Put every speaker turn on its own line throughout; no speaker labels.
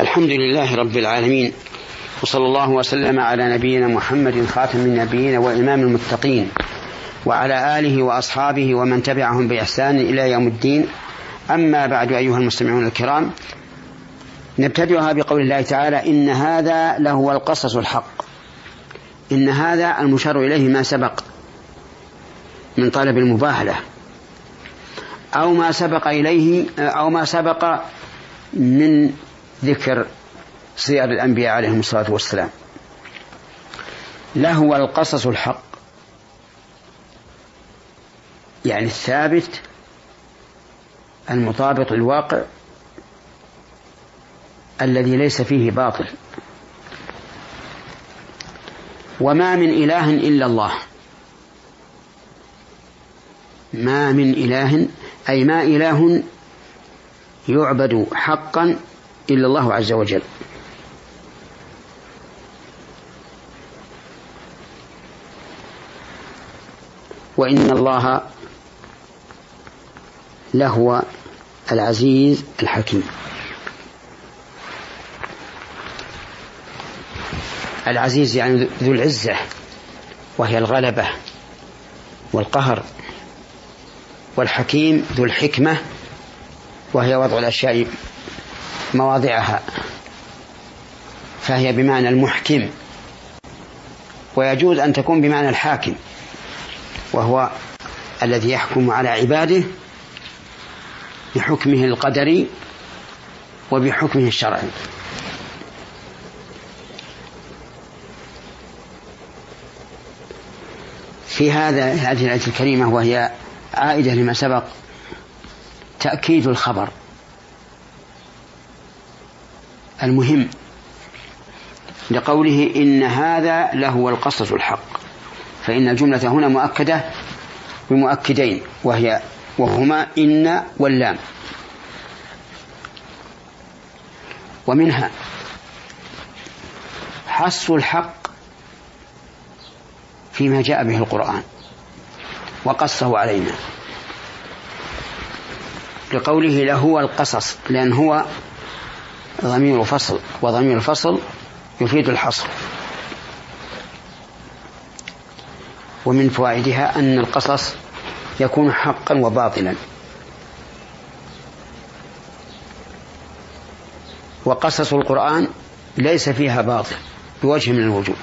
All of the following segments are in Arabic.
الحمد لله رب العالمين وصلى الله وسلم على نبينا محمد خاتم النبيين وإمام المتقين وعلى آله وأصحابه ومن تبعهم بإحسان إلى يوم الدين. أما بعد أيها المستمعون الكرام نبتدئها بقول الله تعالى إن هذا لهو القصص الحق. إن هذا المشار إليه ما سبق من طلب المباهلة أو ما سبق إليه أو ما سبق من ذكر سير الأنبياء عليهم الصلاة والسلام. لهو القصص الحق. يعني الثابت المطابق للواقع الذي ليس فيه باطل. وما من إله إلا الله. ما من إله أي ما إله يعبد حقا إلا الله عز وجل. وإن الله لهو العزيز الحكيم. العزيز يعني ذو العزة وهي الغلبة والقهر والحكيم ذو الحكمة وهي وضع الأشياء مواضعها. فهي بمعنى المحكم. ويجوز أن تكون بمعنى الحاكم وهو الذي يحكم على عباده بحكمه القدري وبحكمه الشرعي. في هذا هذه الآية الكريمة وهي عائدة لما سبق تأكيد الخبر. المهم لقوله إن هذا لهو القصص الحق فإن الجملة هنا مؤكدة بمؤكدين وهي وهما إن واللام. ومنها حص الحق فيما جاء به القرآن وقصه علينا. لقوله لهو القصص لأن هو ضمير فصل وضمير الفصل يفيد الحصر. ومن فوائدها أن القصص يكون حقا وباطلا. وقصص القرآن ليس فيها باطل بوجه من الوجوه.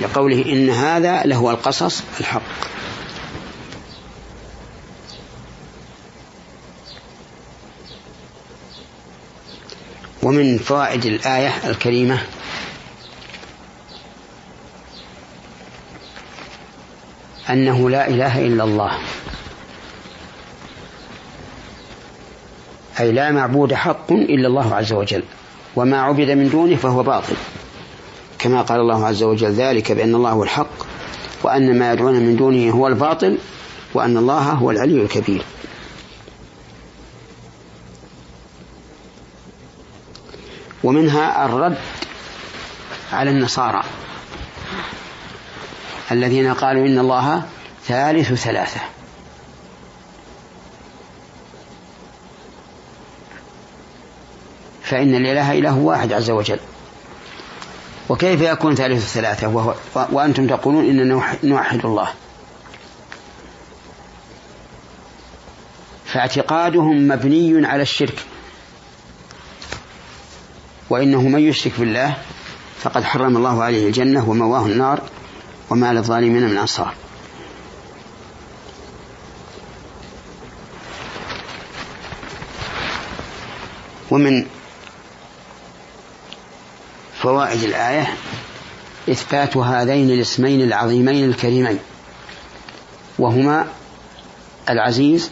لقوله إن هذا لهو القصص الحق. ومن فوائد الآية الكريمة أنه لا إله إلا الله. أي لا معبود حق إلا الله عز وجل وما عبد من دونه فهو باطل. كما قال الله عز وجل ذلك بأن الله هو الحق وأن ما يدعون من دونه هو الباطل وأن الله هو العلي الكبير. ومنها الرد على النصارى الذين قالوا إن الله ثالث ثلاثة. فإن الإله إله واحد عز وجل. وكيف يكون ثالث ثلاثة؟ وهو وأنتم تقولون إننا نوحد الله. فاعتقادهم مبني على الشرك. وإنه من يشرك بالله فقد حرم الله عليه الجنة ومواه النار وما للظالمين من أنصار. ومن فوائد الآية إثبات هذين الاسمين العظيمين الكريمين وهما العزيز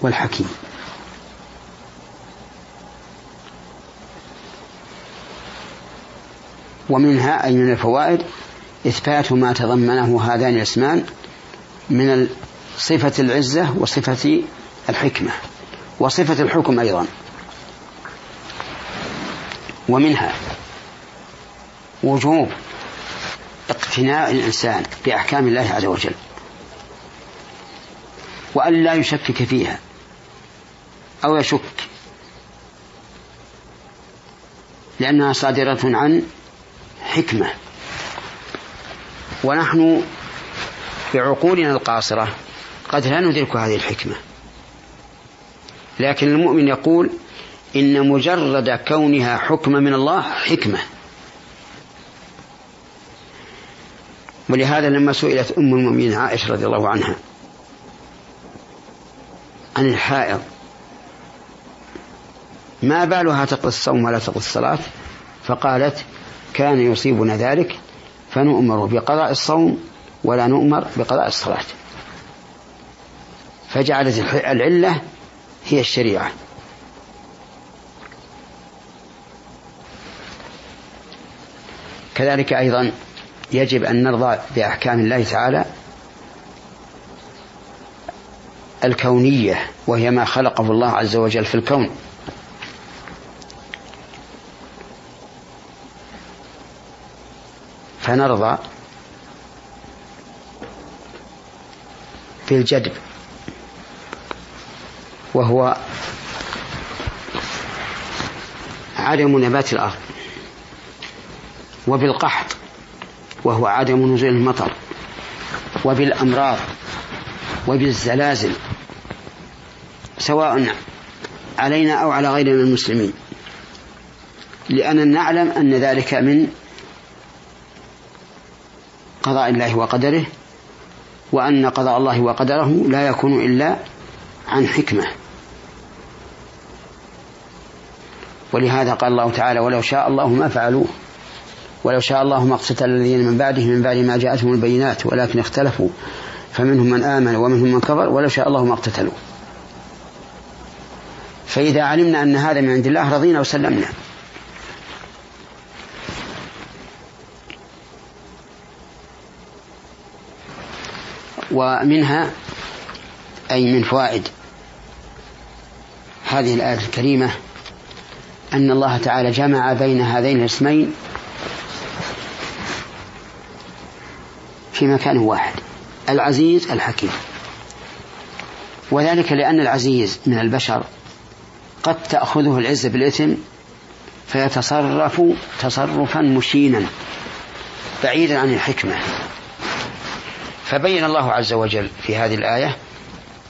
والحكيم. ومنها أي من الفوائد إثبات ما تضمنه هذان الاسمان من صفة العزة وصفة الحكمة وصفة الحكم أيضا. ومنها وجوب اقتناء الإنسان بأحكام الله عز وجل وأن لا يشكك فيها أو يشك لأنها صادرة عن حكمة. ونحن بعقولنا القاصرة قد لا ندرك هذه الحكمة. لكن المؤمن يقول إن مجرد كونها حكم من الله حكمة. ولهذا لما سئلت أم المؤمنين عائشة رضي الله عنها عن الحائض ما بالها تقضي الصوم ولا تقضي الصلاة؟ فقالت كان يصيبنا ذلك فنؤمر بقضاء الصوم ولا نؤمر بقضاء الصلاة. فجعلت العلة هي الشريعة. كذلك أيضا يجب أن نرضى بأحكام الله تعالى الكونية وهي ما خلقه الله عز وجل في الكون. فنرضى بالجدب وهو عدم نبات الأرض وبالقحط وهو عدم نزول المطر وبالأمراض وبالزلازل سواء علينا أو على غيرنا من المسلمين. لأننا نعلم أن ذلك من قضاء الله وقدره وأن قضاء الله وقدره لا يكون إلا عن حكمة. ولهذا قال الله تعالى ولو شاء الله ما فعلوه ولو شاء الله ما اقتتل الذين من بعدهم من بعد ما جاءتهم البينات ولكن اختلفوا فمنهم من آمن ومنهم من كفر ولو شاء الله ما اقتتلوا. فإذا علمنا أن هذا من عند الله رضينا وسلمنا. ومنها أي من فوائد هذه الآية الكريمة أن الله تعالى جمع بين هذين الاسمين في مكان واحد العزيز الحكيم. وذلك لأن العزيز من البشر قد تأخذه العزة بالإثم فيتصرف تصرفا مشينا بعيدا عن الحكمة. فبين الله عز وجل في هذه الآية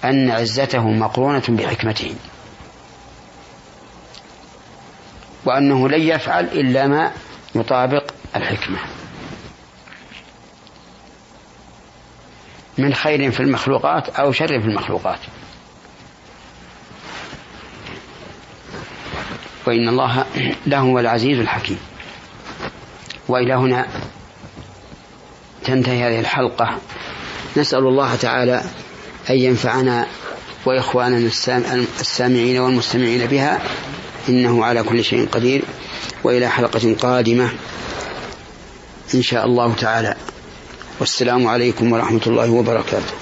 أن عزته مقرونة بحكمته وأنه لن يفعل إلا ما يطابق الحكمة. من خير في المخلوقات أو شر في المخلوقات. وإن الله لهو العزيز الحكيم. وإلى هنا تنتهي هذه الحلقة. نسأل الله تعالى أن ينفعنا وإخواننا السامعين والمستمعين بها. إنه على كل شيء قدير وإلى حلقة قادمة إن شاء الله تعالى. والسلام عليكم ورحمة الله وبركاته.